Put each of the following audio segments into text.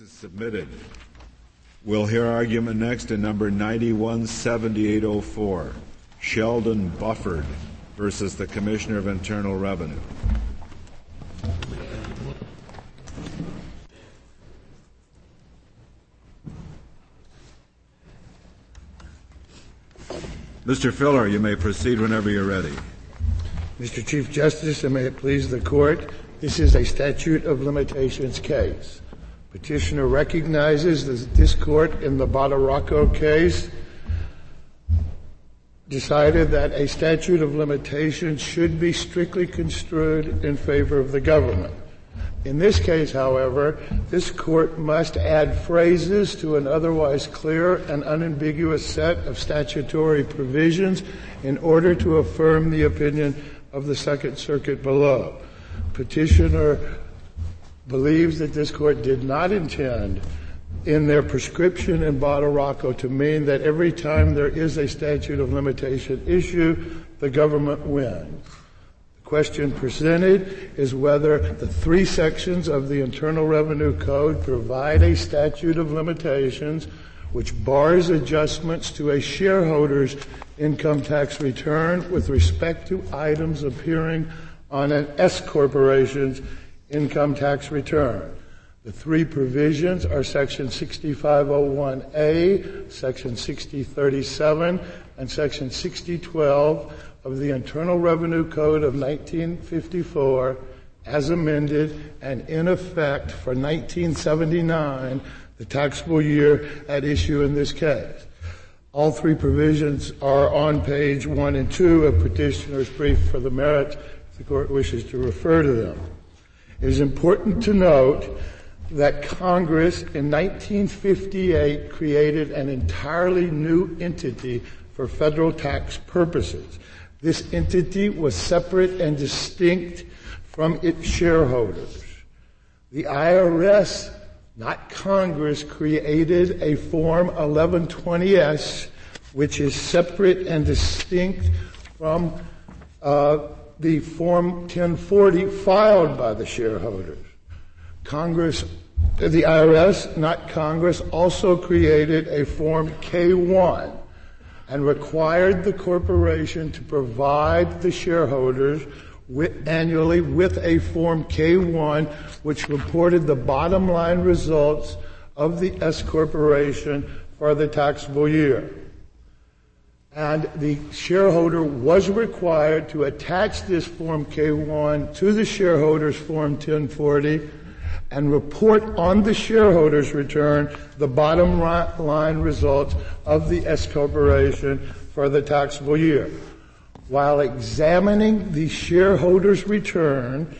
is submitted. We'll hear argument next in number 917804, Sheldon Bufferd versus the Commissioner of Internal Revenue. Mr. Filler, you may proceed whenever you're ready. Mr. Chief Justice, and may it please the court, this is a statute of limitations case. Petitioner recognizes that this court in the Badaracco case decided that a statute of limitations should be strictly construed in favor of the government. In this case, however, this court must add phrases to an otherwise clear and unambiguous set of statutory provisions in order to affirm the opinion of the Second Circuit below. Petitioner believes that this court did not intend in their prescription in Badaracco to mean that every time there is a statute of limitation issue, the government wins. The question presented is whether the three sections of the Internal Revenue Code provide a statute of limitations which bars adjustments to a shareholder's income tax return with respect to items appearing on an S corporation's income tax return. The three provisions are Section 6501A, Section 6037, and Section 6012 of the Internal Revenue Code of 1954 as amended and in effect for 1979, the taxable year at issue in this case. All three provisions are on page one and two of petitioner's brief for the merits if the court wishes to refer to them. It is important to note that Congress in 1958 created an entirely new entity for federal tax purposes. This entity was separate and distinct from its shareholders. The IRS, not Congress, created a Form 1120S, which is separate and distinct from uh, the Form 1040 filed by the shareholders. Congress, the IRS, not Congress, also created a Form K1 and required the corporation to provide the shareholders with, annually with a Form K1 which reported the bottom line results of the S corporation for the taxable year. And the shareholder was required to attach this Form K1 to the shareholder's Form 1040 and report on the shareholder's return the bottom line results of the S corporation for the taxable year. While examining the shareholder's return,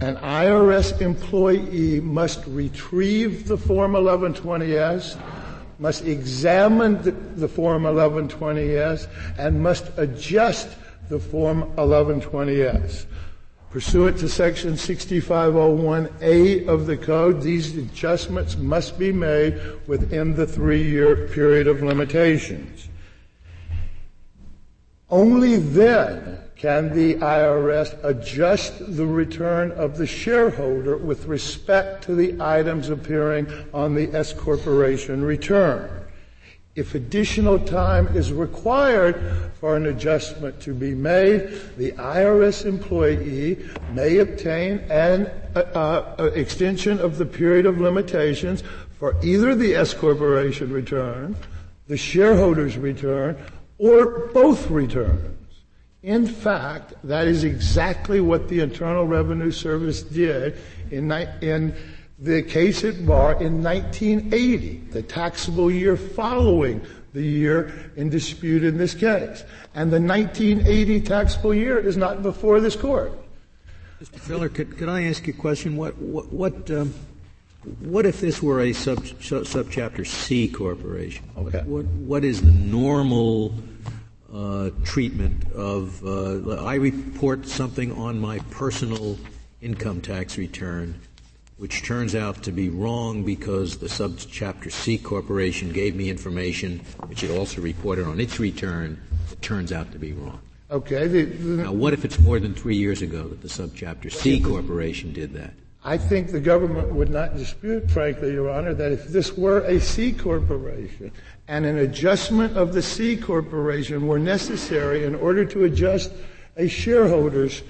an IRS employee must retrieve the Form 1120S, must examine the, the Form 1120S, and must adjust the Form 1120S. Pursuant to Section 6501A of the Code, these adjustments must be made within the three-year period of limitations. Only then can the IRS adjust the return of the shareholder with respect to the items appearing on the S corporation return. If additional time is required for an adjustment to be made, the IRS employee may obtain an uh, uh, extension of the period of limitations for either the S corporation return, the shareholder's return, or both returns. In fact, that is exactly what the Internal Revenue Service did in, in the case at bar in 1980, the taxable year following the year in dispute in this case. And the 1980 taxable year is not before this court. Mr. Filler, could, could I ask you a question? What, what, what, um, what if this were a sub, subchapter C corporation? Okay. What, what is the normal uh, treatment of? Uh, I report something on my personal income tax return which turns out to be wrong because the subchapter C corporation gave me information which it also reported on its return that turns out to be wrong. Okay. The, the, now, what if it's more than three years ago that the subchapter C corporation did that? I think the government would not dispute, frankly, Your Honor, that if this were a C corporation and an adjustment of the C corporation were necessary in order to adjust a shareholder's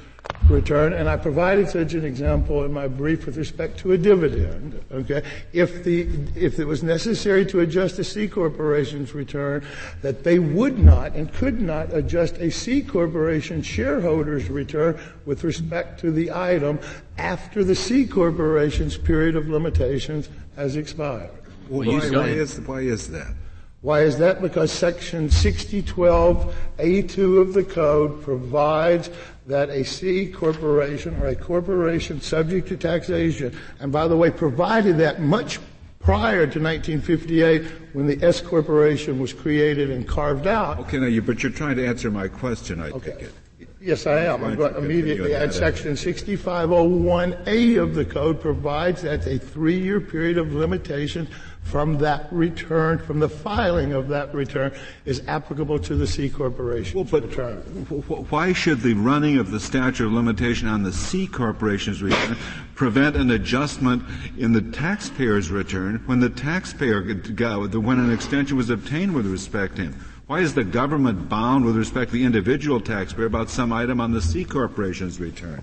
return, and I provided such an example in my brief with respect to a dividend. Okay, if the if it was necessary to adjust a C corporation's return, that they would not and could not adjust a C corporation shareholder's return with respect to the item after the C corporation's period of limitations has expired. Well, why, why, is, why is that? Why is that? Because section 6012A2 of the code provides that a C corporation or a corporation subject to taxation, and by the way, provided that much prior to 1958 when the S corporation was created and carved out. Okay, now you, but you're trying to answer my question, I okay. take it. Yes, I am. I'm going to immediately add section 6501A of the code provides that a three-year period of limitation from that return, from the filing of that return, is applicable to the C corporation well, but return. Why should the running of the statute of limitation on the C corporation's return prevent an adjustment in the taxpayer's return when the taxpayer, when an extension was obtained with respect to him? Why is the government bound with respect to the individual taxpayer about some item on the C corporation's return?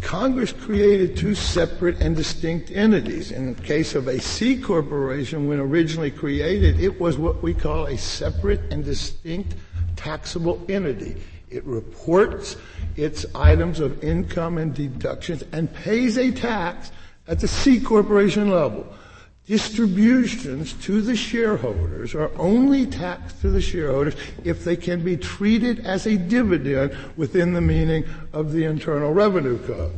Congress created two separate and distinct entities. In the case of a C corporation, when originally created, it was what we call a separate and distinct taxable entity. It reports its items of income and deductions and pays a tax at the C corporation level. Distributions to the shareholders are only taxed to the shareholders if they can be treated as a dividend within the meaning of the Internal Revenue Code.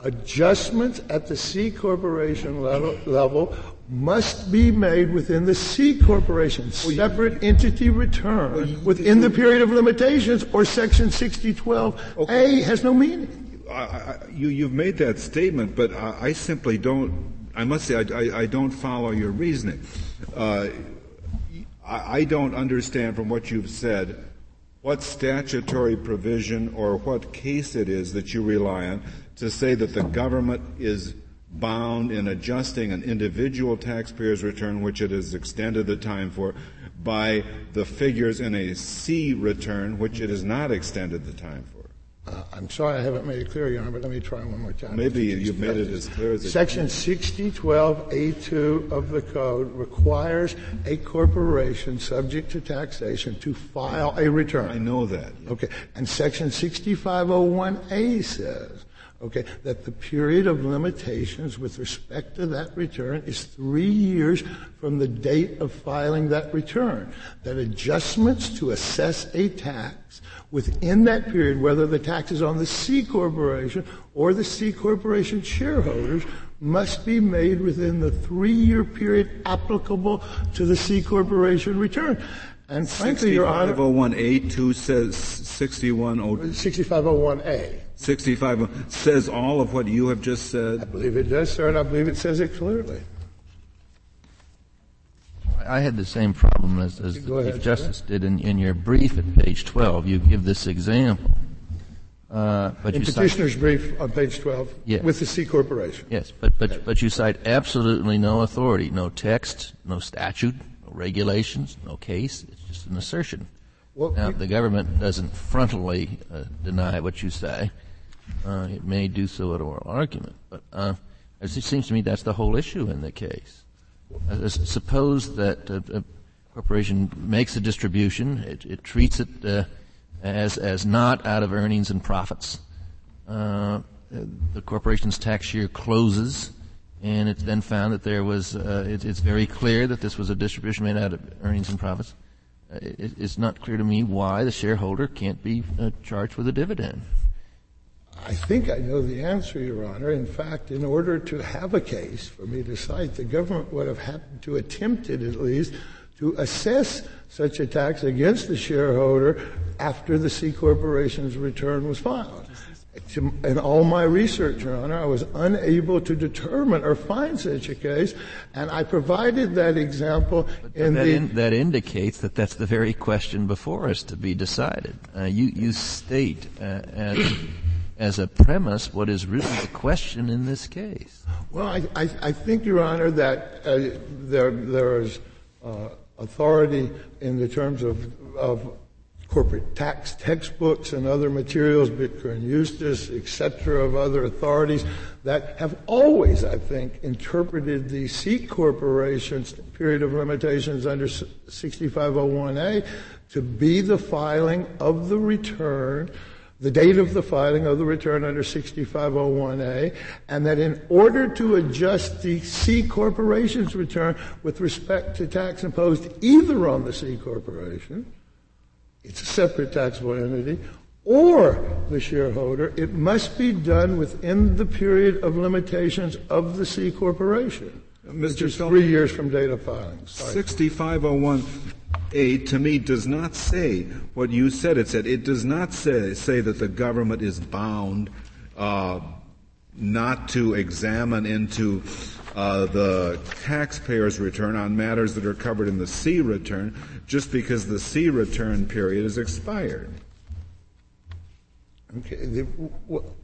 Adjustments at the C corporation level, level must be made within the C corporation separate entity return within the period of limitations or section 6012A okay. has no meaning. I, you, have made that statement, but I, I simply don't I must say, I, I, I don't follow your reasoning. Uh, I, I don't understand from what you've said what statutory provision or what case it is that you rely on to say that the government is bound in adjusting an individual taxpayer's return, which it has extended the time for, by the figures in a C return, which it has not extended the time for. Uh, I'm sorry I haven't made it clear, Your Honor, but let me try one more time. Maybe you've made it as clear as Section 6012A2 of the code requires a corporation subject to taxation to file a return. I know that. Okay. And Section 6501A says okay, that the period of limitations with respect to that return is three years from the date of filing that return. That adjustments to assess a tax within that period, whether the tax is on the C corporation or the C corporation shareholders, must be made within the three-year period applicable to the C corporation return. And frankly, Your Honor, 6501A2 says 6101. 6501A. 65 says all of what you have just said. I believe it does, sir, and I believe it says it clearly. I had the same problem as, as the ahead, Chief Justice did in, in your brief at page 12. You give this example. Uh, but in petitioner's cite, brief on page 12 yes. with the C corporation. Yes, but, but, but you cite absolutely no authority, no text, no statute, no regulations, no case. It's just an assertion. Well, now, the government doesn't frontally uh, deny what you say. Uh, it may do so at oral argument, but uh, it seems to me that's the whole issue in the case. Uh, suppose that a, a, corporation makes a distribution, it, it treats it uh, as as not out of earnings and profits. Uh, the corporation's tax year closes, and it's then found that there was. Uh, it, it's very clear that this was a distribution made out of earnings and profits. Uh, it, it's not clear to me why the shareholder can't be uh, charged with a dividend. I think I know the answer, Your Honor. In fact, in order to have a case for me to cite, the government would have had to attempt it at least to assess such a tax against the shareholder after the C corporation's return was filed. In all my research, Your Honor, I was unable to determine or find such a case, and I provided that example in that the. In, that indicates that that's the very question before us to be decided. Uh, you, you state uh, as as a premise what is really the question in this case. Well, I, I, I think, Your Honor, that uh, there, there is uh, authority in the terms of, of corporate tax textbooks and other materials, Bittker and Eustice, etc., of other authorities that have always, I think, interpreted the C corporation's period of limitations under 6501A to be the filing of the return the date of the filing of the return under 6501A, and that in order to adjust the C corporation's return with respect to tax imposed either on the C corporation, it's a separate taxable entity, or the shareholder, it must be done within the period of limitations of the C corporation. Mr. Three years from date of filing. Sorry. 6501A to me does not say what you said it said. It does not say, say that the government is bound uh, not to examine into uh, the taxpayer's return on matters that are covered in the C return just because the C return period is expired.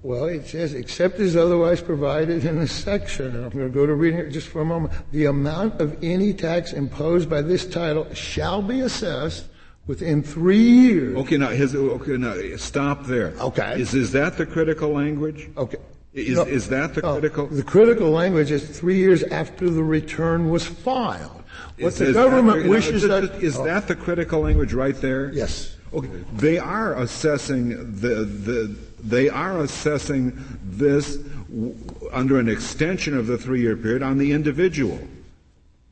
Well, it says, except as otherwise provided in the section, I'm going to go to reading it just for a moment. The amount of any tax imposed by this title shall be assessed within three years. Okay, now, his, okay, now stop there. Okay. Is, is that the critical language? Okay. Is, no, is that the oh, critical? The critical language is three years after the return was filed. What is, the is government that, wishes that, is oh. that the critical language right there? Yes. Okay. They are assessing the, the they are assessing this w- under an extension of the three-year period on the individual.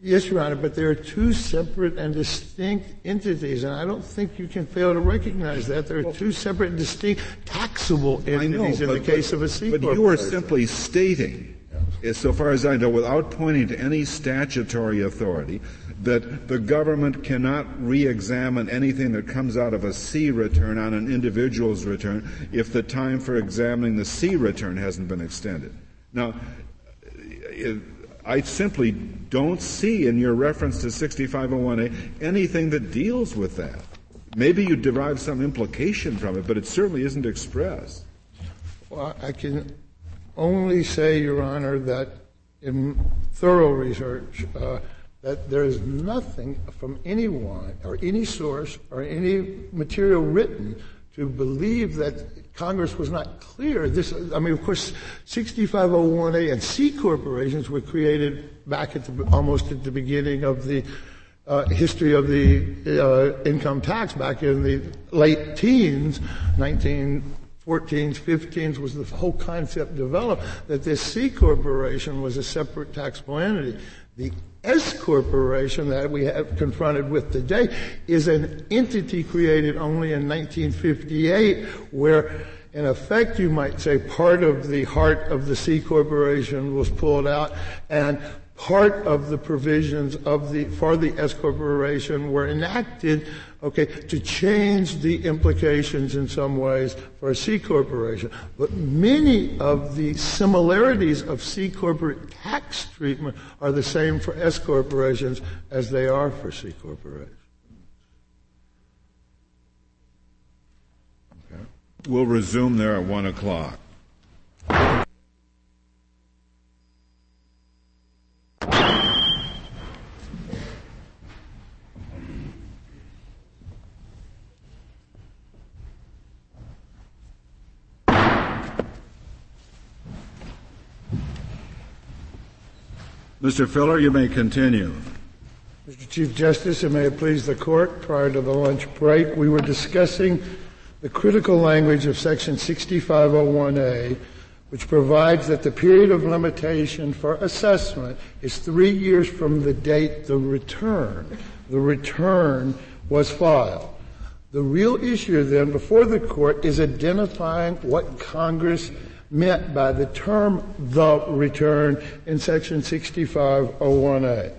Yes, Your Honor, but there are two separate and distinct entities, and I don't think you can fail to recognize that. There are well, two separate and distinct taxable entities know, in but, the case of a C But you are simply stating, as so far as I know, without pointing to any statutory authority, that the government cannot re-examine anything that comes out of a C return on an individual's return if the time for examining the C return hasn't been extended. Now, I simply don't see in your reference to 6501A anything that deals with that. Maybe you derive some implication from it, but it certainly isn't expressed. Well, I can only say, Your Honor, that in thorough research, uh, that there is nothing from anyone or any source or any material written to believe that Congress was not clear. This, I mean, of course, 6501A and C corporations were created back at the, almost at the beginning of the uh, history of the uh, income tax back in the late teens, 1914s, 15s was the whole concept developed that this C corporation was a separate taxable entity. The S corporation that we have confronted with today is an entity created only in 1958 where in effect you might say part of the heart of the C corporation was pulled out and part of the provisions of the for the S corporation were enacted okay, to change the implications in some ways for a C corporation. But many of the similarities of C corporate tax treatment are the same for S corporations as they are for C corporations. Okay. We'll resume there at one o'clock. Mr. Filler, you may continue. Mr. Chief Justice, and may it please the court, prior to the lunch break, we were discussing the critical language of Section 6501A, which provides that the period of limitation for assessment is three years from the date the return, the return was filed. The real issue then before the court is identifying what Congress meant by the term the return in section 6501A.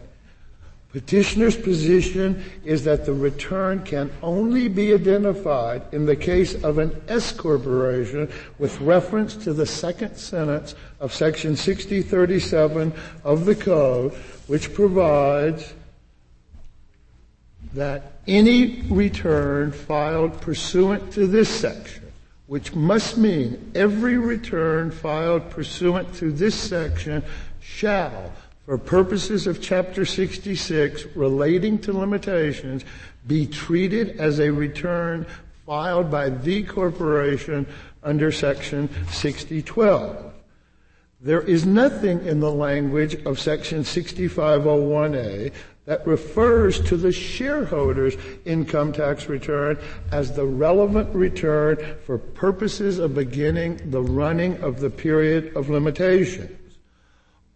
Petitioner's position is that the return can only be identified in the case of an S corporation with reference to the second sentence of section 6037 of the code, which provides that any return filed pursuant to this section which must mean every return filed pursuant to this section shall, for purposes of Chapter 66 relating to limitations, be treated as a return filed by the corporation under Section 6012. There is nothing in the language of Section 6501A that refers to the shareholder's income tax return as the relevant return for purposes of beginning the running of the period of limitations.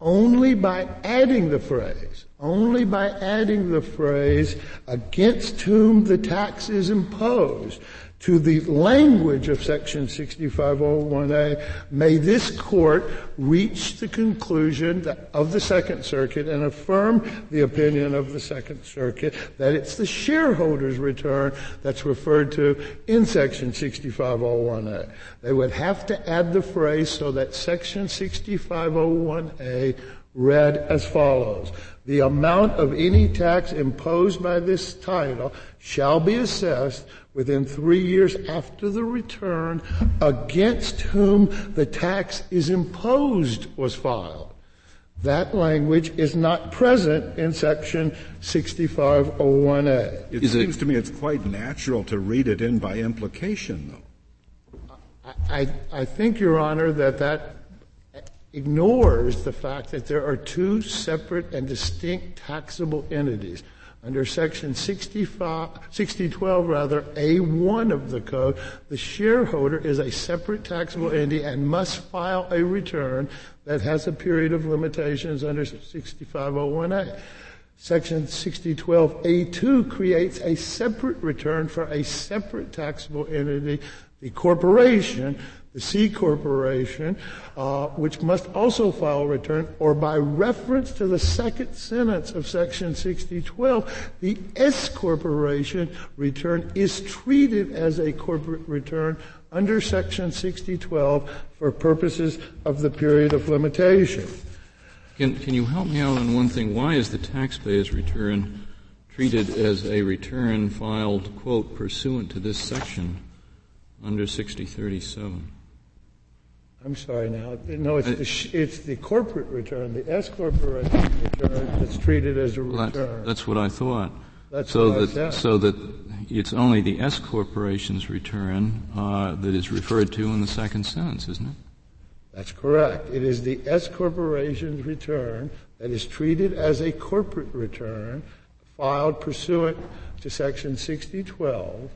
Only by adding the phrase, only by adding the phrase against whom the tax is imposed to the language of section 6501A, may this court reach the conclusion of the Second Circuit and affirm the opinion of the Second Circuit that it's the shareholder's return that's referred to in section 6501A. They would have to add the phrase so that section 6501A read as follows. The amount of any tax imposed by this title shall be assessed within three years after the return against whom the tax is imposed was filed. That language is not present in section 6501A. It is seems it, to me it's quite natural to read it in by implication, though. I, I think, Your Honor, that that ignores the fact that there are two separate and distinct taxable entities under section 6012 rather, A1 of the code, the shareholder is a separate taxable entity and must file a return that has a period of limitations under 6501A. Section 6012A2 creates a separate return for a separate taxable entity, the corporation, the C corporation, uh, which must also file a return, or by reference to the second sentence of section 6012, the S corporation return is treated as a corporate return under section 6012 for purposes of the period of limitation. Can, can you help me out on one thing? Why is the taxpayer's return treated as a return filed, quote, pursuant to this section under 6037? I'm sorry now. No, it's, the, it's the corporate return, the S corporation return that's treated as a return. that's, that's, what I thought. That's so that so that it's only the S corporation's return uh, that is referred to in the second sentence, isn't it? That's correct. It is the S corporation's return that is treated as a corporate return filed pursuant to section 6012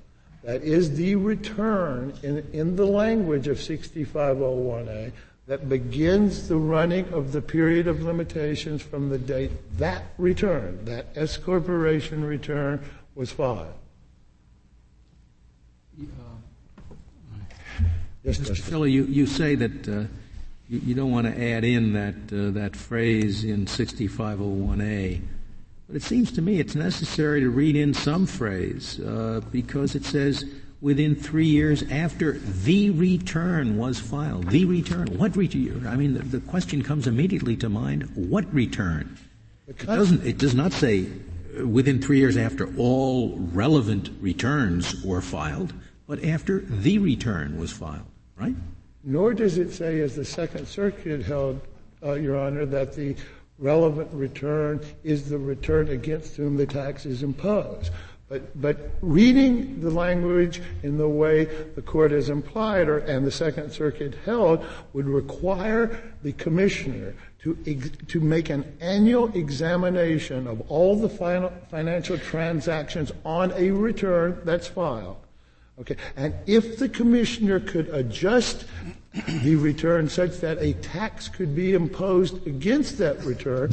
that is the return in, in the language of 6501A that begins the running of the period of limitations from the date that return, that S corporation return, was filed. Uh, yes, Mr. Filler, you, you say that uh, you, you, don't want to add in that, uh, that phrase in 6501A. But it seems to me it's necessary to read in some phrase uh, because it says within three years after the return was filed. The return. What return? I mean, the, the question comes immediately to mind. What return? It doesn't. It does not say within three years after all relevant returns were filed, but after the return was filed. Right? Nor does it say, as the Second Circuit held, uh, Your Honor, that the relevant return is the return against whom the tax is imposed. But, but reading the language in the way the court has implied or, and the Second Circuit held would require the commissioner to, to make an annual examination of all the final, financial transactions on a return that's filed. Okay, and if the commissioner could adjust the returned such that a tax could be imposed against that return,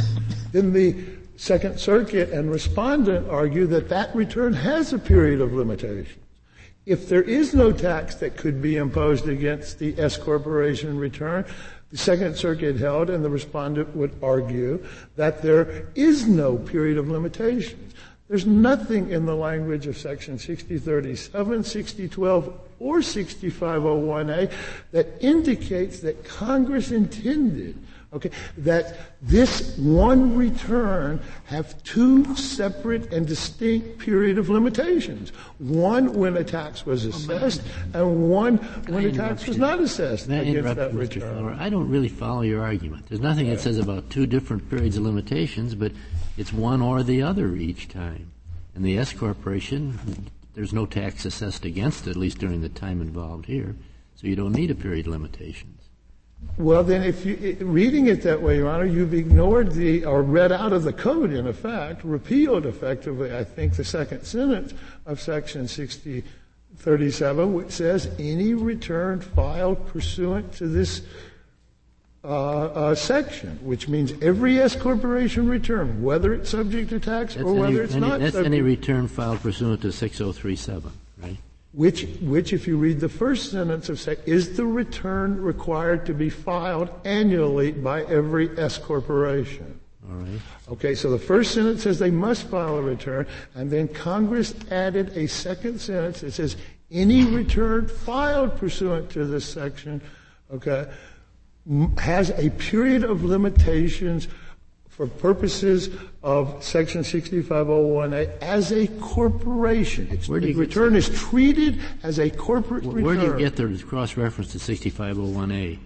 then the Second Circuit and respondent argue that that return has a period of limitations. If there is no tax that could be imposed against the S corporation return, the Second Circuit held and the respondent would argue that there is no period of limitations. There's nothing in the language of section 6037, 6012, or 6501A that indicates that Congress intended okay, that this one return have two separate and distinct period of limitations. One when a tax was assessed, and one when a tax was not assessed against that return. I don't really follow your argument. There's nothing that says about two different periods of limitations, but it's one or the other each time. And the S corporation, there's no tax assessed against it, at least during the time involved here, so you don't need a period limitation. Well, then, if you, reading it that way, Your Honor, you've ignored the, or read out of the code, in effect, repealed effectively, I think, the second sentence of Section 6037, which says any return filed pursuant to this uh, uh, section, which means every S corporation return, whether it's subject to tax that's or whether any, it's any, not. That's subject. any return filed pursuant to 6037, right? Which, which, if you read the first sentence of sec, is the return required to be filed annually by every S corporation? All right. Okay, so the first sentence says they must file a return, and then Congress added a second sentence that says any return filed pursuant to this section, okay, has a period of limitations for purposes of Section 6501A as a corporation. It's, the return is treated as a corporate where return. Where do you get the cross-reference to 6501A?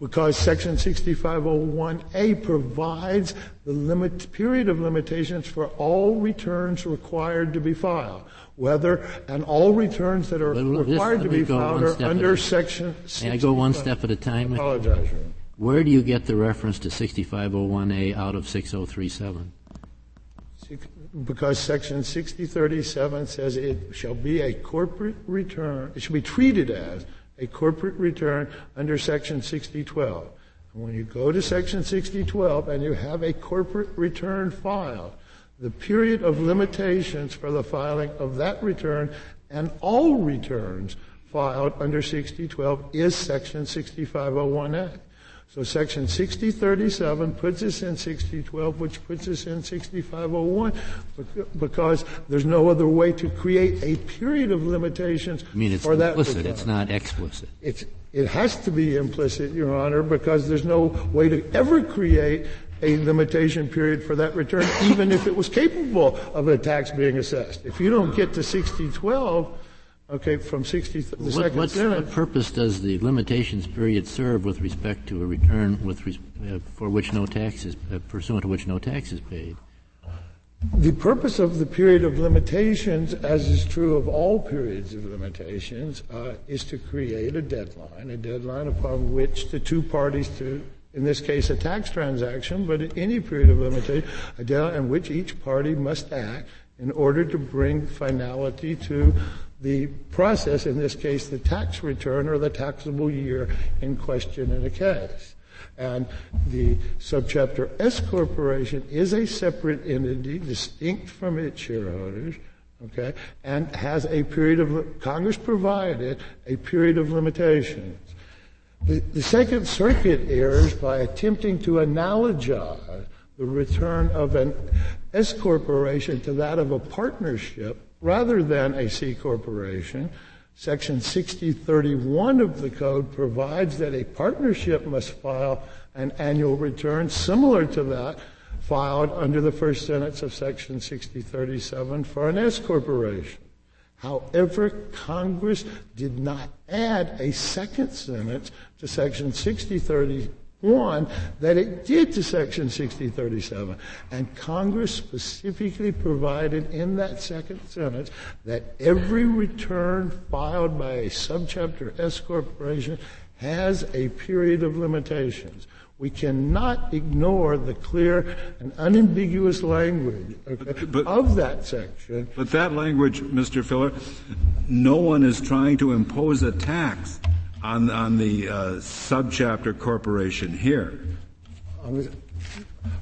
Because Section 6501A provides the limit, period of limitations for all returns required to be filed. Whether, and all returns that are required to be filed are under Section May I go one step at a time? I apologize. Where do you get the reference to 6501A out of 6037? Because Section 6037 says it shall be a corporate return, it shall be treated as a corporate return under Section 6012. And when you go to Section 6012 and you have a corporate return filed, the period of limitations for the filing of that return and all returns filed under 6012 is Section 6501A. So Section 6037 puts us in 6012, which puts us in 6501, because there's no other way to create a period of limitations I mean, it's for that. implicit. It's not explicit. It's, it has to be implicit, Your Honor, because there's no way to ever create a limitation period for that return, even if it was capable of a tax being assessed. If you don't get to 6012, Okay, from 60, the what, second What purpose does the limitations period serve with respect to a return with uh, for which no tax is uh, pursuant to which no tax is paid? The purpose of the period of limitations, as is true of all periods of limitations, uh, is to create a deadline, a deadline upon which the two parties to, in this case, a tax transaction, but any period of limitation, a deadline in which each party must act in order to bring finality to the process, in this case, the tax return or the taxable year in question in a case. And the subchapter S corporation is a separate entity distinct from its shareholders, okay, and has a period of, Congress provided a period of limitations. The, the Second Circuit errs by attempting to analogize the return of an S corporation to that of a partnership rather than a C corporation. Section 6031 of the code provides that a partnership must file an annual return similar to that filed under the first sentence of Section 6037 for an S corporation. However, Congress did not add a second sentence to Section 6030 one that it did to Section 6037. And Congress specifically provided in that second sentence that every return filed by a subchapter S corporation has a period of limitations. We cannot ignore the clear and unambiguous language okay, but, of that section. But that language, Mr. Filler, no one is trying to impose a tax on, on the uh, subchapter corporation here.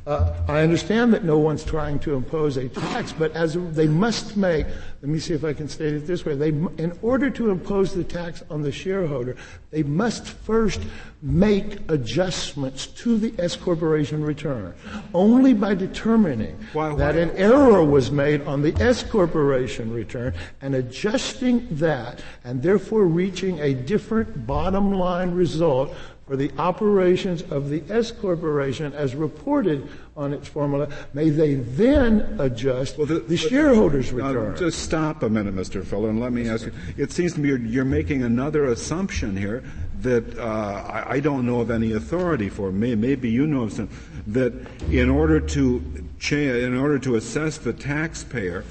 Uh, I understand that no one's trying to impose a tax, but as they must make, let me see if I can state it this way. They, in order to impose the tax on the shareholder, they must first make adjustments to the S corporation return. Only by determining why, why? that an error was made on the S corporation return and adjusting that, and therefore reaching a different bottom line result for the operations of the S corporation as reported on its formula, may they then adjust well, the, the shareholders' return. Uh, just stop a minute, Mr. Fuller, and let me ask you. It seems to me you're, you're making another assumption here that uh, I, I, don't know of any authority for. May, maybe you know of some. That in order to cha- in order to assess the taxpayer,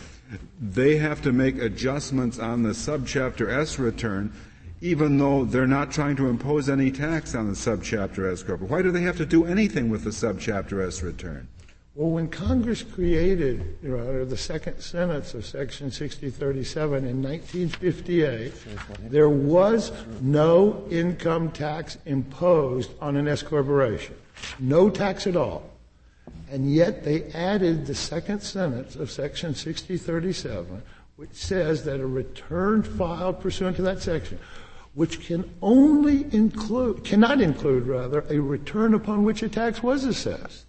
they have to make adjustments on the subchapter S return even though they're not trying to impose any tax on the subchapter S corporate. Why do they have to do anything with the subchapter S return? Well, when Congress created, Your Honor, the second sentence of Section 6037 in 1958, there was no income tax imposed on an S corporation. No tax at all. And yet they added the second sentence of Section 6037, which says that a return filed pursuant to that section which can only include, cannot include rather, a return upon which a tax was assessed.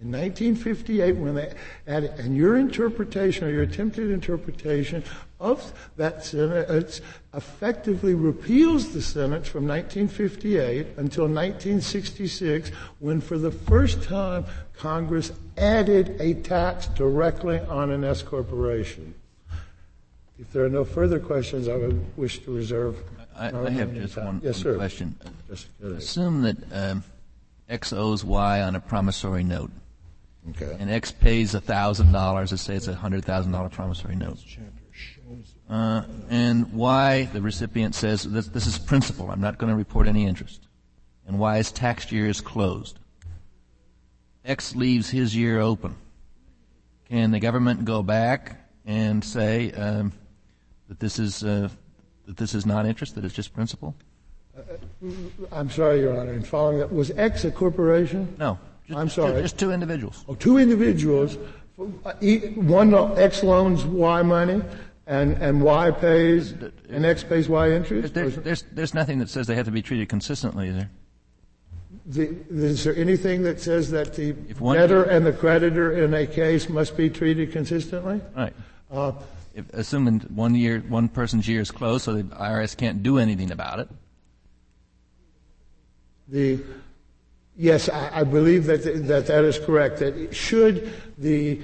In 1958, when they added, and your interpretation or your attempted interpretation of that sentence effectively repeals the sentence from 1958 until 1966, when for the first time Congress added a tax directly on an S corporation. If there are no further questions, I would wish to reserve I, I have just one, yes, one question. Assume that um, X owes Y on a promissory note. Okay. And X pays thousand dollars. Let's say it's a hundred thousand dollar promissory note. Uh, and Y, the recipient says, this, this is principal. I'm not going to report any interest. And Y's tax year is closed. X leaves his year open. Can the government go back and say um, that this is uh, that this is not interest, that it's just principal? Uh, I'm sorry, Your Honor. In following that, was X a corporation? No. Just, I'm sorry. Just two individuals. Oh, two individuals. One X loans Y money, and, and Y pays, and X pays Y interest? There's, there's, there's nothing that says they have to be treated consistently, is there? The, is there anything that says that the debtor and the creditor in a case must be treated consistently? Right. Uh, if, assuming one year, one person's year is closed, so the IRS can't do anything about it. The yes, I, I believe that, that that is correct. That should the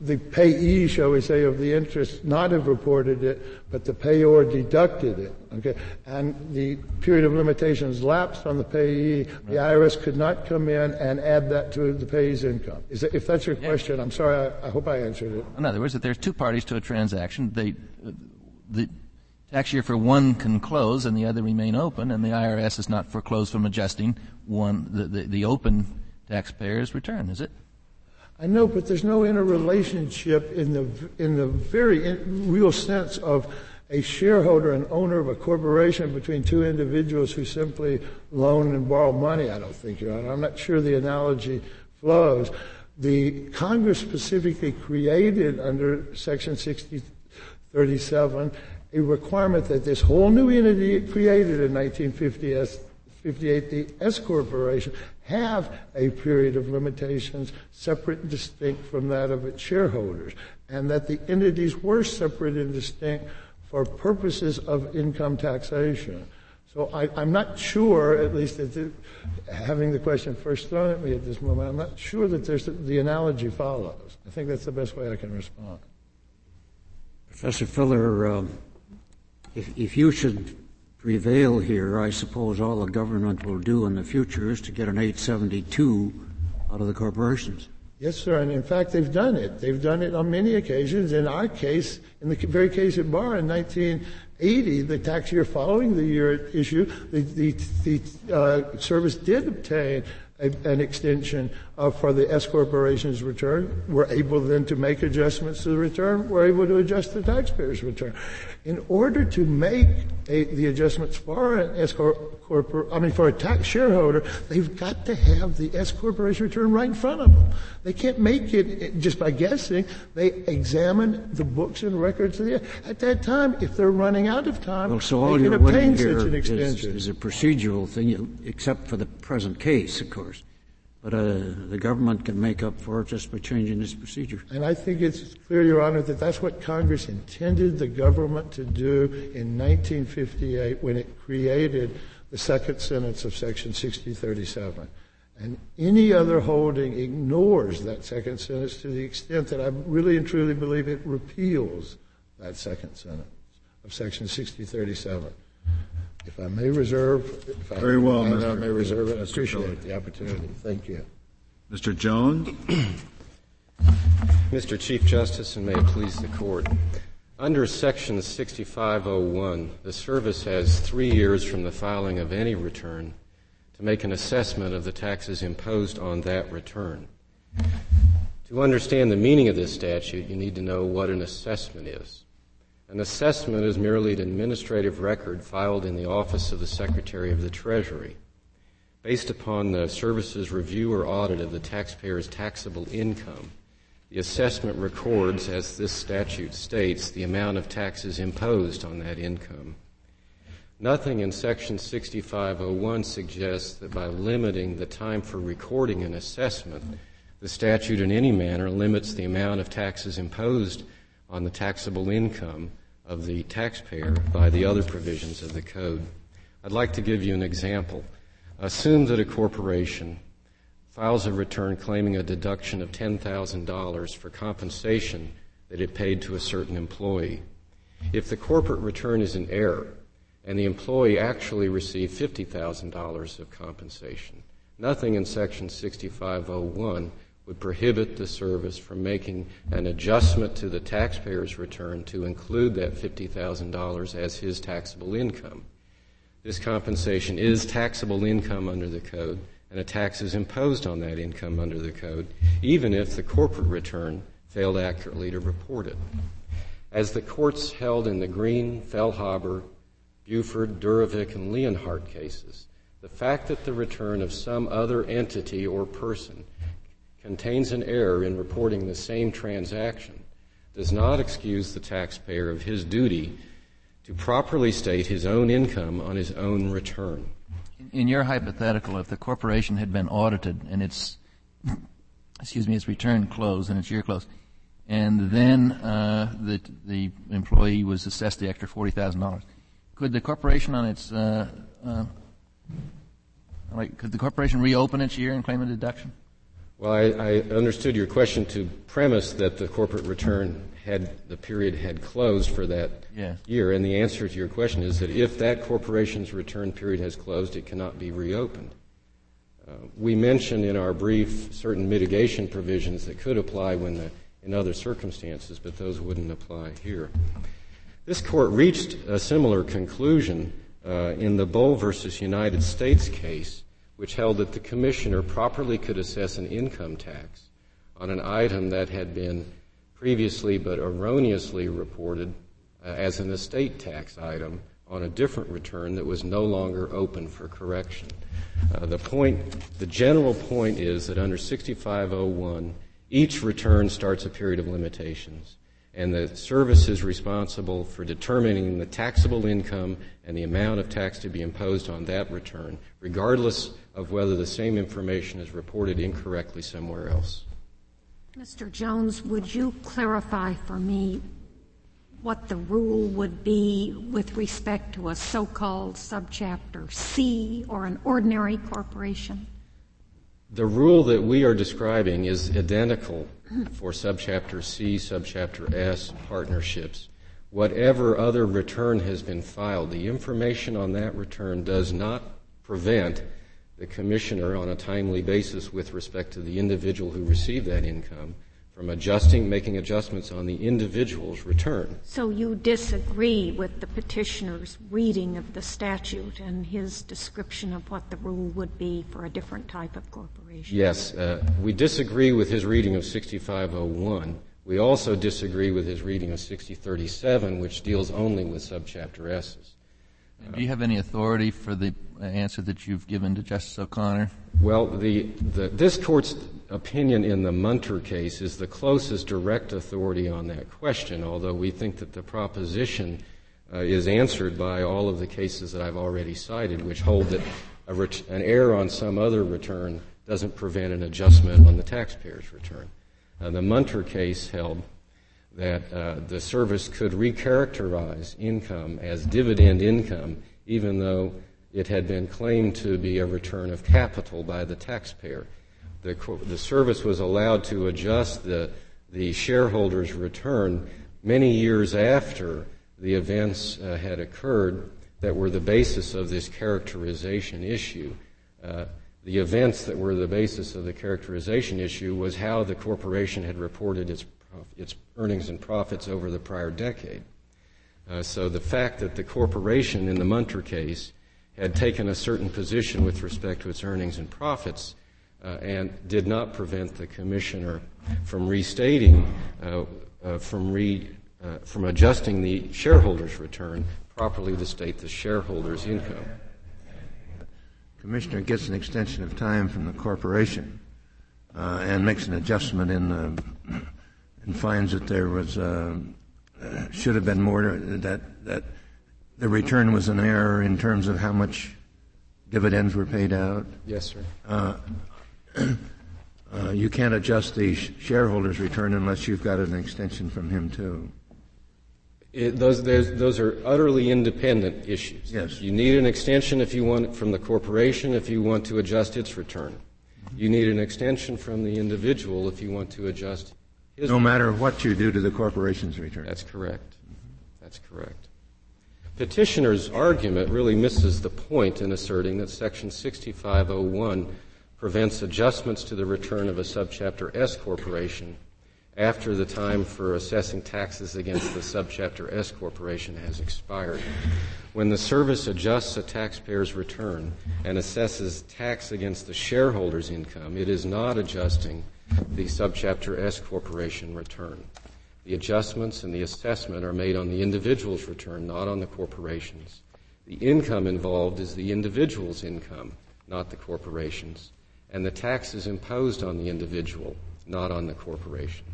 the payee, shall we say, of the interest not have reported it, but the payor deducted it. Okay, and the period of limitations lapsed on the payee. The IRS could not come in and add that to the payee's income. That, if that's your question, I'm sorry. I, I, hope I answered it. In other words, if there's two parties to a transaction, they, the tax year for one can close and the other remain open, and the IRS is not foreclosed from adjusting one the, the, the open taxpayer's return, is it? I know, but there's no interrelationship in the in the very in, real sense of a shareholder and owner of a corporation between two individuals who simply loan and borrow money. I don't think, Your Honor. I'm not sure the analogy flows. The Congress specifically created under Section 6037 a requirement that this whole new entity created in 1958, the S Corporation, have a period of limitations separate and distinct from that of its shareholders, and that the entities were separate and distinct for purposes of income taxation. So I, am not sure, at least the, having the question first thrown at me at this moment, I'm not sure that there's the analogy follows. I think that's the best way I can respond. Professor Fuller, um, if, if you should prevail here, I suppose all the government will do in the future is to get an 872 out of the corporations. Yes, sir, and in fact, they've done it. They've done it on many occasions. In our case, in the very case at Bar in 1980, the tax year following the year issue, the, the, the uh, service did obtain an extension uh, for the S corporation's return. We're able then to make adjustments to the return. We're able to adjust the taxpayer's return. In order to make a, the adjustments for an S corp, I mean for a tax shareholder, they've got to have the S corporation return right in front of them. They can't make it just by guessing. They examine the books and records the, at that time. If they're running out of time, well, so they can obtain such an extension. Is, is a procedural thing, except for the present case, of course. But uh, the government can make up for it just by changing this procedure. And I think it's clear, Your Honor, that that's what Congress intended the government to do in 1958 when it created the second sentence of section 6037. And any other holding ignores that second sentence to the extent that I really and truly believe it repeals that second sentence of section 6037. If I may reserve, if Very I, well, I, Mr. I may reserve it, I appreciate Phillips. the opportunity. Thank you. Mr. Jones? Mr. Chief Justice, and may it please the Court. Under Section 6501, the service has three years from the filing of any return to make an assessment of the taxes imposed on that return. To understand the meaning of this statute, you need to know what an assessment is. An assessment is merely an administrative record filed in the office of the Secretary of the Treasury. Based upon the service's review or audit of the taxpayer's taxable income, the assessment records, as this statute states, the amount of taxes imposed on that income. Nothing in Section 6501 suggests that by limiting the time for recording an assessment, the statute in any manner limits the amount of taxes imposed on the taxable income of the taxpayer by the other provisions of the code. I'd like to give you an example. Assume that a corporation files a return claiming a deduction of $10,000 for compensation that it paid to a certain employee. If the corporate return is in error and the employee actually received $50,000 of compensation, nothing in Section 6501 would prohibit the service from making an adjustment to the taxpayer's return to include that $50,000 as his taxable income. This compensation is taxable income under the code, and a tax is imposed on that income under the code, even if the corporate return failed accurately to report it. As the courts held in the Green, Fehlhaber, Bufferd, Durovic, and Leonhardt cases, the fact that the return of some other entity or person contains an error in reporting the same transaction does not excuse the taxpayer of his duty to properly state his own income on his own return. In your hypothetical, if the corporation had been audited and its, excuse me, its return closed and its year closed, and then uh, the the employee was assessed the extra forty thousand dollars, could the corporation on its uh, uh, like could the corporation reopen its year and claim a deduction? Well, I, I, understood your question to premise that the corporate return had the period had closed for that yes. year, and the answer to your question is that if that corporation's return period has closed, it cannot be reopened. Uh, we mentioned in our brief certain mitigation provisions that could apply when the, in other circumstances, but those wouldn't apply here. This court reached a similar conclusion uh, in the Bull versus United States case which held that the commissioner properly could assess an income tax on an item that had been previously but erroneously reported uh, as an estate tax item on a different return that was no longer open for correction. Uh, the point, the general point is that under 6501, each return starts a period of limitations and the service is responsible for determining the taxable income and the amount of tax to be imposed on that return, regardless of whether the same information is reported incorrectly somewhere else. Mr. Jones, would you clarify for me what the rule would be with respect to a so-called subchapter C or an ordinary corporation? The rule that we are describing is identical for subchapter C, subchapter S, partnerships. Whatever other return has been filed, the information on that return does not prevent the commissioner on a timely basis with respect to the individual who received that income from adjusting, making adjustments on the individual's return. So you disagree with the petitioner's reading of the statute and his description of what the rule would be for a different type of corporation? Yes. Uh, we disagree with his reading of 6501. We also disagree with his reading of 6037, which deals only with subchapter S's. Do you have any authority for the answer that you've given to Justice O'Connor? Well, the, the, this court's opinion in the Munter case is the closest direct authority on that question, although we think that the proposition uh, is answered by all of the cases that I've already cited, which hold that ret- an error on some other return doesn't prevent an adjustment on the taxpayer's return. Uh, the Munter case held that uh, the service could recharacterize income as dividend income, even though it had been claimed to be a return of capital by the taxpayer. The, the service was allowed to adjust the, the shareholder's return many years after the events uh, had occurred that were the basis of this characterization issue. Uh, the events that were the basis of the characterization issue was how the corporation had reported its, its earnings and profits over the prior decade. Uh, so the fact that the corporation in the Munter case had taken a certain position with respect to its earnings and profits uh, and did not prevent the commissioner from restating, uh, uh from, re, uh, from adjusting the shareholder's return properly to state the shareholder's income. Commissioner gets an extension of time from the corporation uh, and makes an adjustment in the, and finds that there was should have been more that that the return was an error in terms of how much dividends were paid out. Yes, sir. Uh, uh, you can't adjust the shareholder's return unless you've got an extension from him too. It, those, those are utterly independent issues. Yes. You need an extension if you want it from the corporation if you want to adjust its return. Mm-hmm. You need an extension from the individual if you want to adjust his. No matter what you do to the corporation's return. That's correct. That's correct. Petitioner's argument really misses the point in asserting that Section 6501 prevents adjustments to the return of a subchapter S corporation after the time for assessing taxes against the subchapter S corporation has expired. When the service adjusts a taxpayer's return and assesses tax against the shareholder's income, it is not adjusting the subchapter S corporation return. The adjustments and the assessment are made on the individual's return, not on the corporation's. The income involved is the individual's income, not the corporation's. And the tax is imposed on the individual, not on the corporation.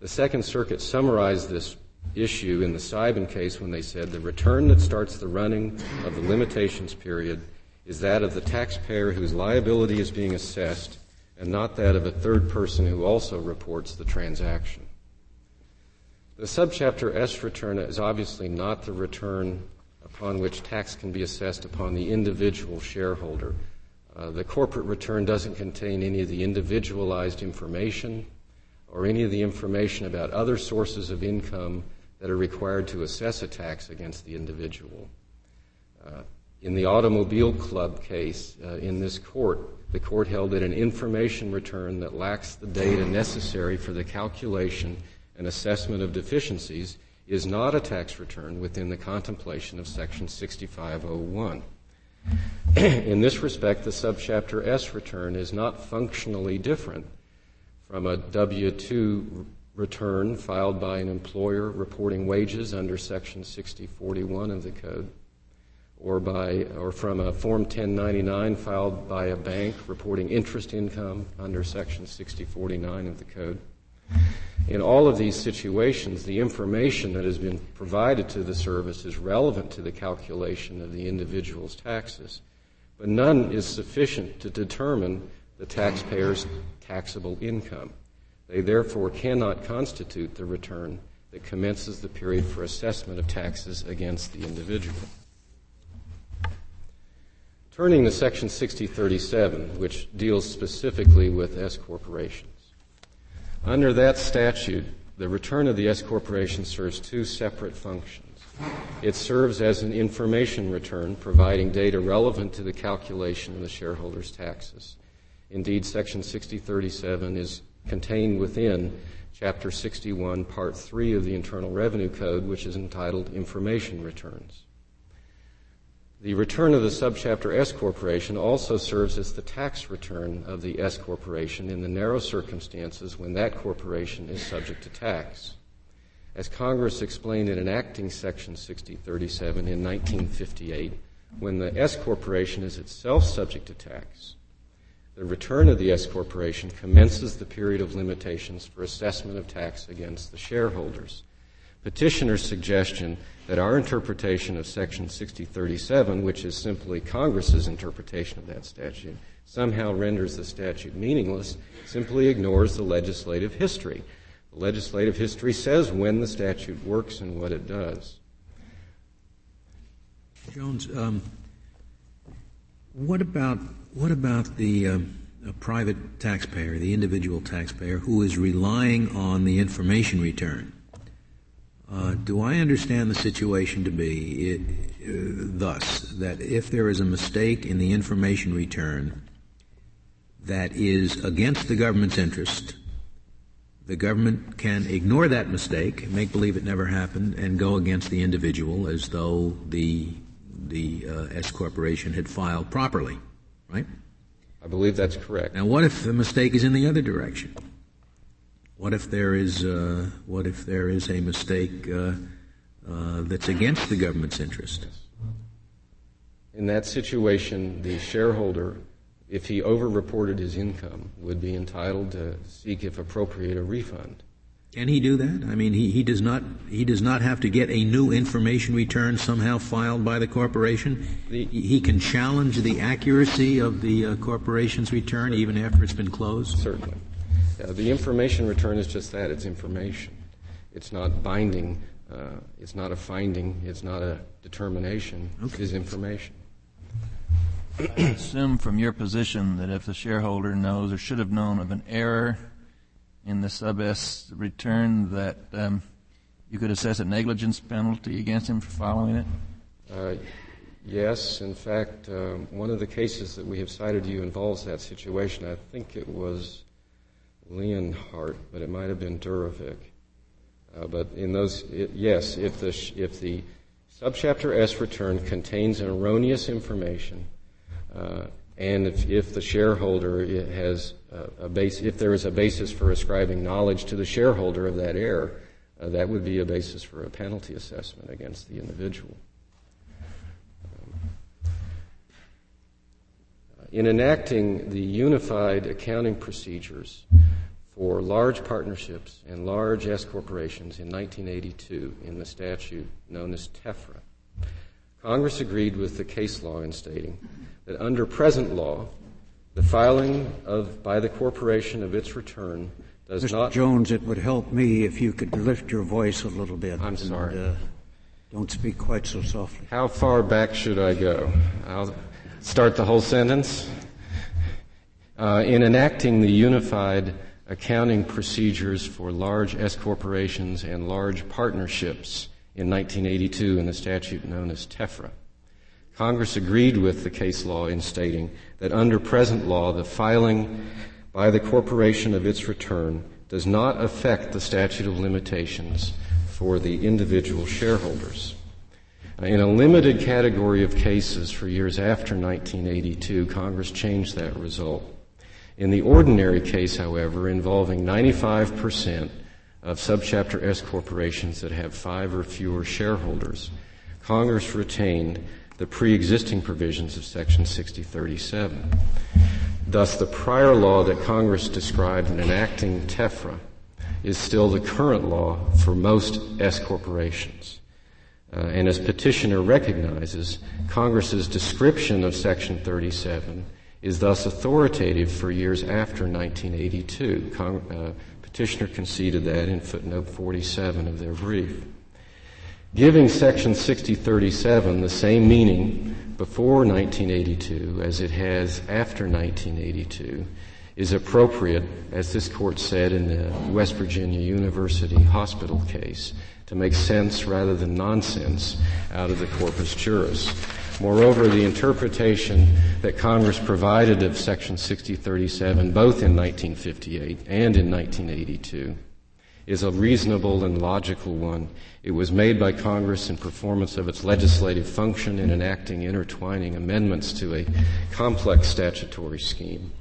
The Second Circuit summarized this issue in the Siben case when they said the return that starts the running of the limitations period is that of the taxpayer whose liability is being assessed and not that of a third person who also reports the transaction. The subchapter S return is obviously not the return upon which tax can be assessed upon the individual shareholder. Uh, the corporate return doesn't contain any of the individualized information or any of the information about other sources of income that are required to assess a tax against the individual. Uh, in the Automobile Club case uh, in this court, the court held that an information return that lacks the data necessary for the calculation and assessment of deficiencies is not a tax return within the contemplation of Section 6501. In this respect, the subchapter S return is not functionally different from a W 2 return filed by an employer reporting wages under Section 6041 of the Code, or, by, or from a Form 1099 filed by a bank reporting interest income under Section 6049 of the Code. In all of these situations, the information that has been provided to the service is relevant to the calculation of the individual's taxes, but none is sufficient to determine the taxpayer's taxable income. They therefore cannot constitute the return that commences the period for assessment of taxes against the individual. Turning to Section 6037, which deals specifically with S corporations. Under that statute, the return of the S corporation serves two separate functions. It serves as an information return, providing data relevant to the calculation of the shareholder's taxes. Indeed, Section 6037 is contained within Chapter 61, Part 3 of the Internal Revenue Code, which is entitled Information Returns. The return of the subchapter S corporation also serves as the tax return of the S corporation in the narrow circumstances when that corporation is subject to tax. As Congress explained in enacting Section 6037 in 1958, when the S corporation is itself subject to tax, the return of the S corporation commences the period of limitations for assessment of tax against the shareholders. Petitioner's suggestion that our interpretation of Section 6037, which is simply Congress's interpretation of that statute, somehow renders the statute meaningless, simply ignores the legislative history. The legislative history says when the statute works and what it does. Jones, um, What about what about the um, private taxpayer, the individual taxpayer, who is relying on the information return? Uh, do I understand the situation to be it, uh, thus that if there is a mistake in the information return that is against the government's interest, the government can ignore that mistake, make believe it never happened, and go against the individual as though the the uh, S corporation had filed properly, right? I believe that's correct. Now, what if the mistake is in the other direction? What if there is uh, what if there is a mistake uh, uh, that's against the government's interest? In that situation, the shareholder, if he overreported his income, would be entitled to seek, if appropriate, a refund. Can he do that? I mean, he, he does not he does not have to get a new information return somehow filed by the corporation. The, he can challenge the accuracy of the uh, corporation's return even after it's been closed. Certainly. Uh, the information return is just that, it's information. It's not binding, uh, it's not a finding, it's not a determination, okay. it is information. I assume from your position that if the shareholder knows or should have known of an error in the sub S return, that um, you could assess a negligence penalty against him for following it? Uh, yes. In fact, um, one of the cases that we have cited to you involves that situation. I think it was Leonhardt, but it might have been Durovic. Uh, but in those, it, yes, if the, if the subchapter S return contains erroneous information, uh, and if, if, the shareholder has a, a base, if there is a basis for ascribing knowledge to the shareholder of that error, uh, that would be a basis for a penalty assessment against the individual. in enacting the unified accounting procedures for large partnerships and large S corporations in 1982 in the statute known as TEFRA, Congress agreed with the case law in stating that under present law, the filing of by the corporation of its return does Mr. not. Jones, it would help me if you could lift your voice a little bit. I'm sorry. And, uh, don't speak quite so softly. How far back should I go? I'll start the whole sentence. Uh, in enacting the unified accounting procedures for large S corporations and large partnerships in 1982 in the statute known as TEFRA. Congress agreed with the case law in stating that under present law, the filing by the corporation of its return does not affect the statute of limitations for the individual shareholders. In a limited category of cases for years after 1982, Congress changed that result. In the ordinary case, however, involving 95% of subchapter S corporations that have five or fewer shareholders, Congress retained the pre-existing provisions of Section 6037. Thus, the prior law that Congress described in enacting TEFRA is still the current law for most S corporations. Uh, and as petitioner recognizes, Congress's description of Section 37 is thus authoritative for years after 1982. Con- uh, petitioner conceded that in footnote 47 of their brief. Giving section 6037 the same meaning before 1982 as it has after 1982 is appropriate, as this court said in the West Virginia University Hospital case, to make sense rather than nonsense out of the corpus juris. Moreover, the interpretation that Congress provided of Section 6037, both in 1958 and in 1982, is a reasonable and logical one. It was made by Congress in performance of its legislative function in enacting intertwining amendments to a complex statutory scheme.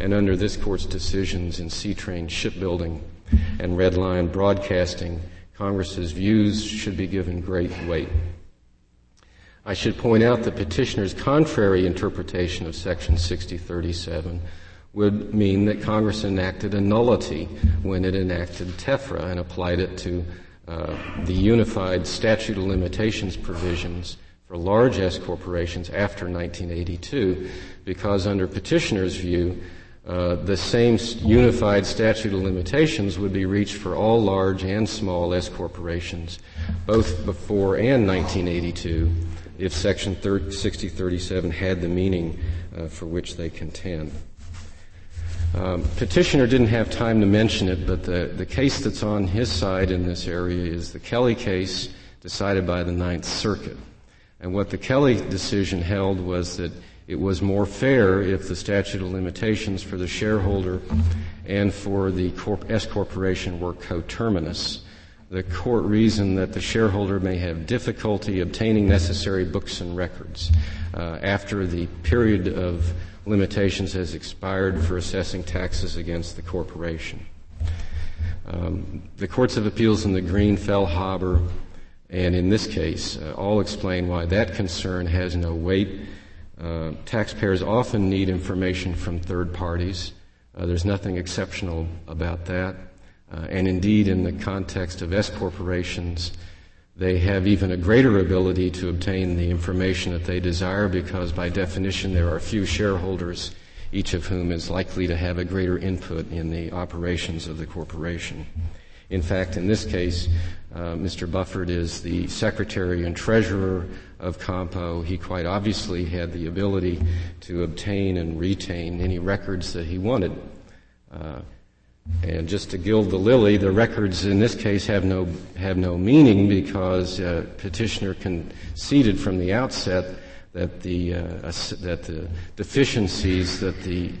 And under this court's decisions in Seatrain shipbuilding and Red Lion broadcasting, Congress's views should be given great weight. I should point out that petitioner's contrary interpretation of Section 6037 would mean that Congress enacted a nullity when it enacted TEFRA and applied it to uh, the unified statute of limitations provisions for large S corporations after 1982, because under petitioner's view, uh, the same unified statute of limitations would be reached for all large and small S corporations, both before and 1982, if Section 6037 had the meaning uh, for which they contend. Um, petitioner didn't have time to mention it, but the, the case that's on his side in this area is the Kelley case decided by the Ninth Circuit. And what the Kelley decision held was that it was more fair if the statute of limitations for the shareholder and for the corp- S corporation were coterminous. The court reasoned that the shareholder may have difficulty obtaining necessary books and records uh, after the period of limitations has expired for assessing taxes against the corporation. Um, the courts of appeals in the Green, Fehlhaber, and in this case, uh, all explain why that concern has no weight. Uh, taxpayers often need information from third parties. Uh, there's nothing exceptional about that. Uh, and indeed, in the context of S corporations, they have even a greater ability to obtain the information that they desire because, by definition, there are few shareholders, each of whom is likely to have a greater input in the operations of the corporation. In fact, in this case, uh, Mr. Bufferd is the secretary and treasurer of Compo. He quite obviously had the ability to obtain and retain any records that he wanted. Uh, and just to gild the lily, the records in this case have no, have no meaning because uh, petitioner conceded from the outset that the, uh, that the deficiencies that the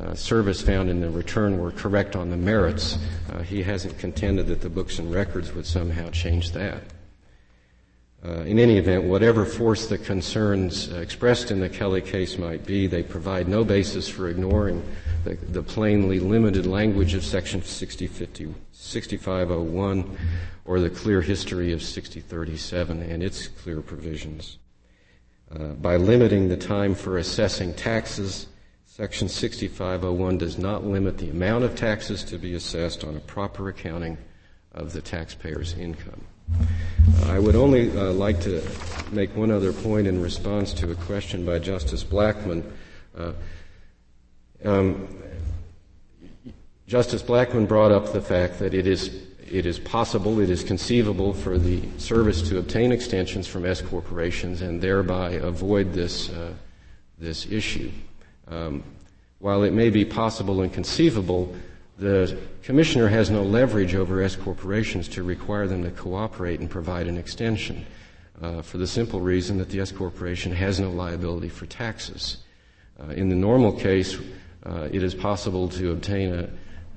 uh, service found in the return were correct on the merits. Uh, he hasn't contended that the books and records would somehow change that. Uh, in any event, whatever force the concerns expressed in the Kelley case might be, they provide no basis for ignoring the, the plainly limited language of Section 6050, 6501 or the clear history of 6037 and its clear provisions. Uh, by limiting the time for assessing taxes, Section 6501 does not limit the amount of taxes to be assessed on a proper accounting of the taxpayer's income. Uh, I would only uh, like to make one other point in response to a question by Justice Blackmun. Uh, um, Justice Blackmun brought up the fact that it is it is possible, it is conceivable for the service to obtain extensions from S corporations and thereby avoid this uh, this issue. Um, while it may be possible and conceivable, the commissioner has no leverage over S corporations to require them to cooperate and provide an extension, uh, for the simple reason that the S corporation has no liability for taxes. Uh, in the normal case, uh, it is possible to obtain a,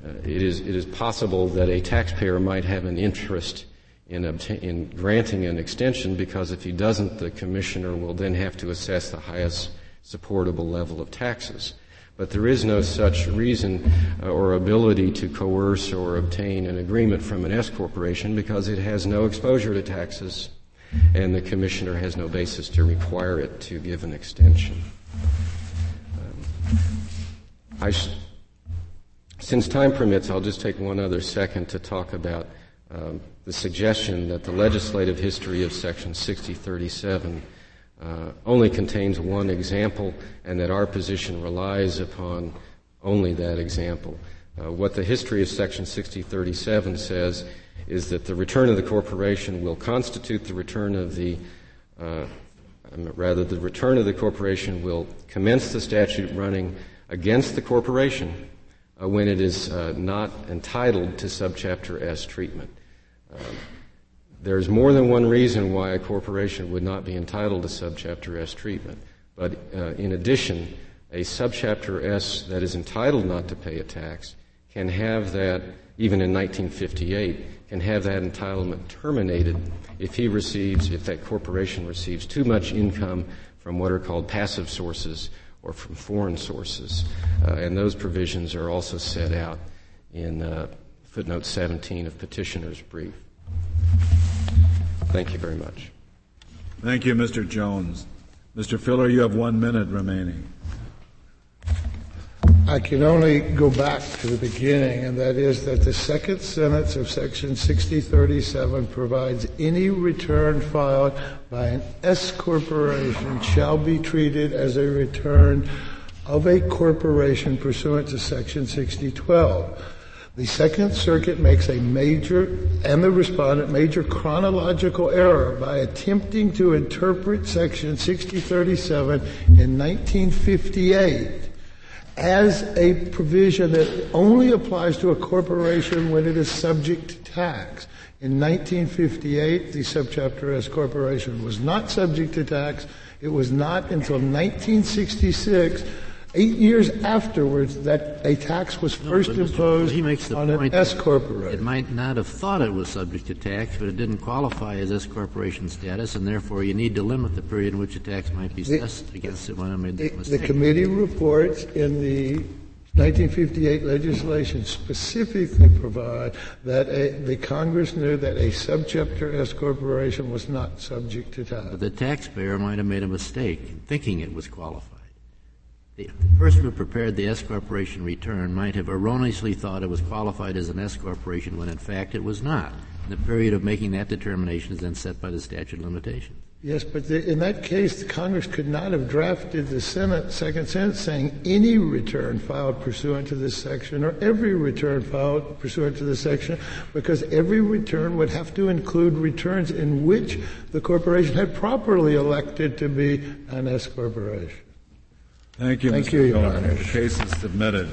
uh, it, is, it is possible that a taxpayer might have an interest in, obta- in granting an extension because if he doesn't, the commissioner will then have to assess the highest supportable level of taxes. But there is no such reason uh, or ability to coerce or obtain an agreement from an S corporation because it has no exposure to taxes and the commissioner has no basis to require it to give an extension. I, since time permits, I'll just take one other second to talk about um, the suggestion that the legislative history of Section 6037 uh, only contains one example and that our position relies upon only that example. Uh, what the history of Section 6037 says is that the return of the corporation will constitute the return of the, uh, um, rather, the return of the corporation will commence the statute running against the corporation uh, when it is uh, not entitled to subchapter S treatment. Um, there's more than one reason why a corporation would not be entitled to subchapter S treatment, but uh, in addition, a subchapter S that is entitled not to pay a tax can have that, even in 1958, can have that entitlement terminated if he receives, if that corporation receives too much income from what are called passive sources or from foreign sources. Uh, and those provisions are also set out in uh, footnote 17 of petitioner's brief. Thank you very much. Thank you, Mr. Jones. Mr. Filler, you have one minute remaining. I can only go back to the beginning, and that is that the second sentence of section 6037 provides any return filed by an S corporation shall be treated as a return of a corporation pursuant to section 6012. The Second Circuit makes a major, and the respondent, major chronological error by attempting to interpret Section 6037 in 1958 as a provision that only applies to a corporation when it is subject to tax. In 1958, the subchapter S corporation was not subject to tax. It was not until 1966 eight years afterwards that a tax was first no, imposed he makes the on point an S corporation. It might not have thought it was subject to tax, but it didn't qualify as S corporation status, and therefore you need to limit the period in which a tax might be assessed against it when it made the, mistake. The committee reports in the 1958 legislation specifically provide that a, the Congress knew that a subchapter S corporation was not subject to tax. But the taxpayer might have made a mistake in thinking it was qualified. The person who prepared the S corporation return might have erroneously thought it was qualified as an S corporation when in fact it was not. The period of making that determination is then set by the statute of limitations. Yes, but the, in that case, Congress could not have drafted the Senate second sentence saying any return filed pursuant to this section or every return filed pursuant to this section, because every return would have to include returns in which the corporation had properly elected to be an S corporation. Thank you, Thank Mr. you, Your Honor. The case is submitted.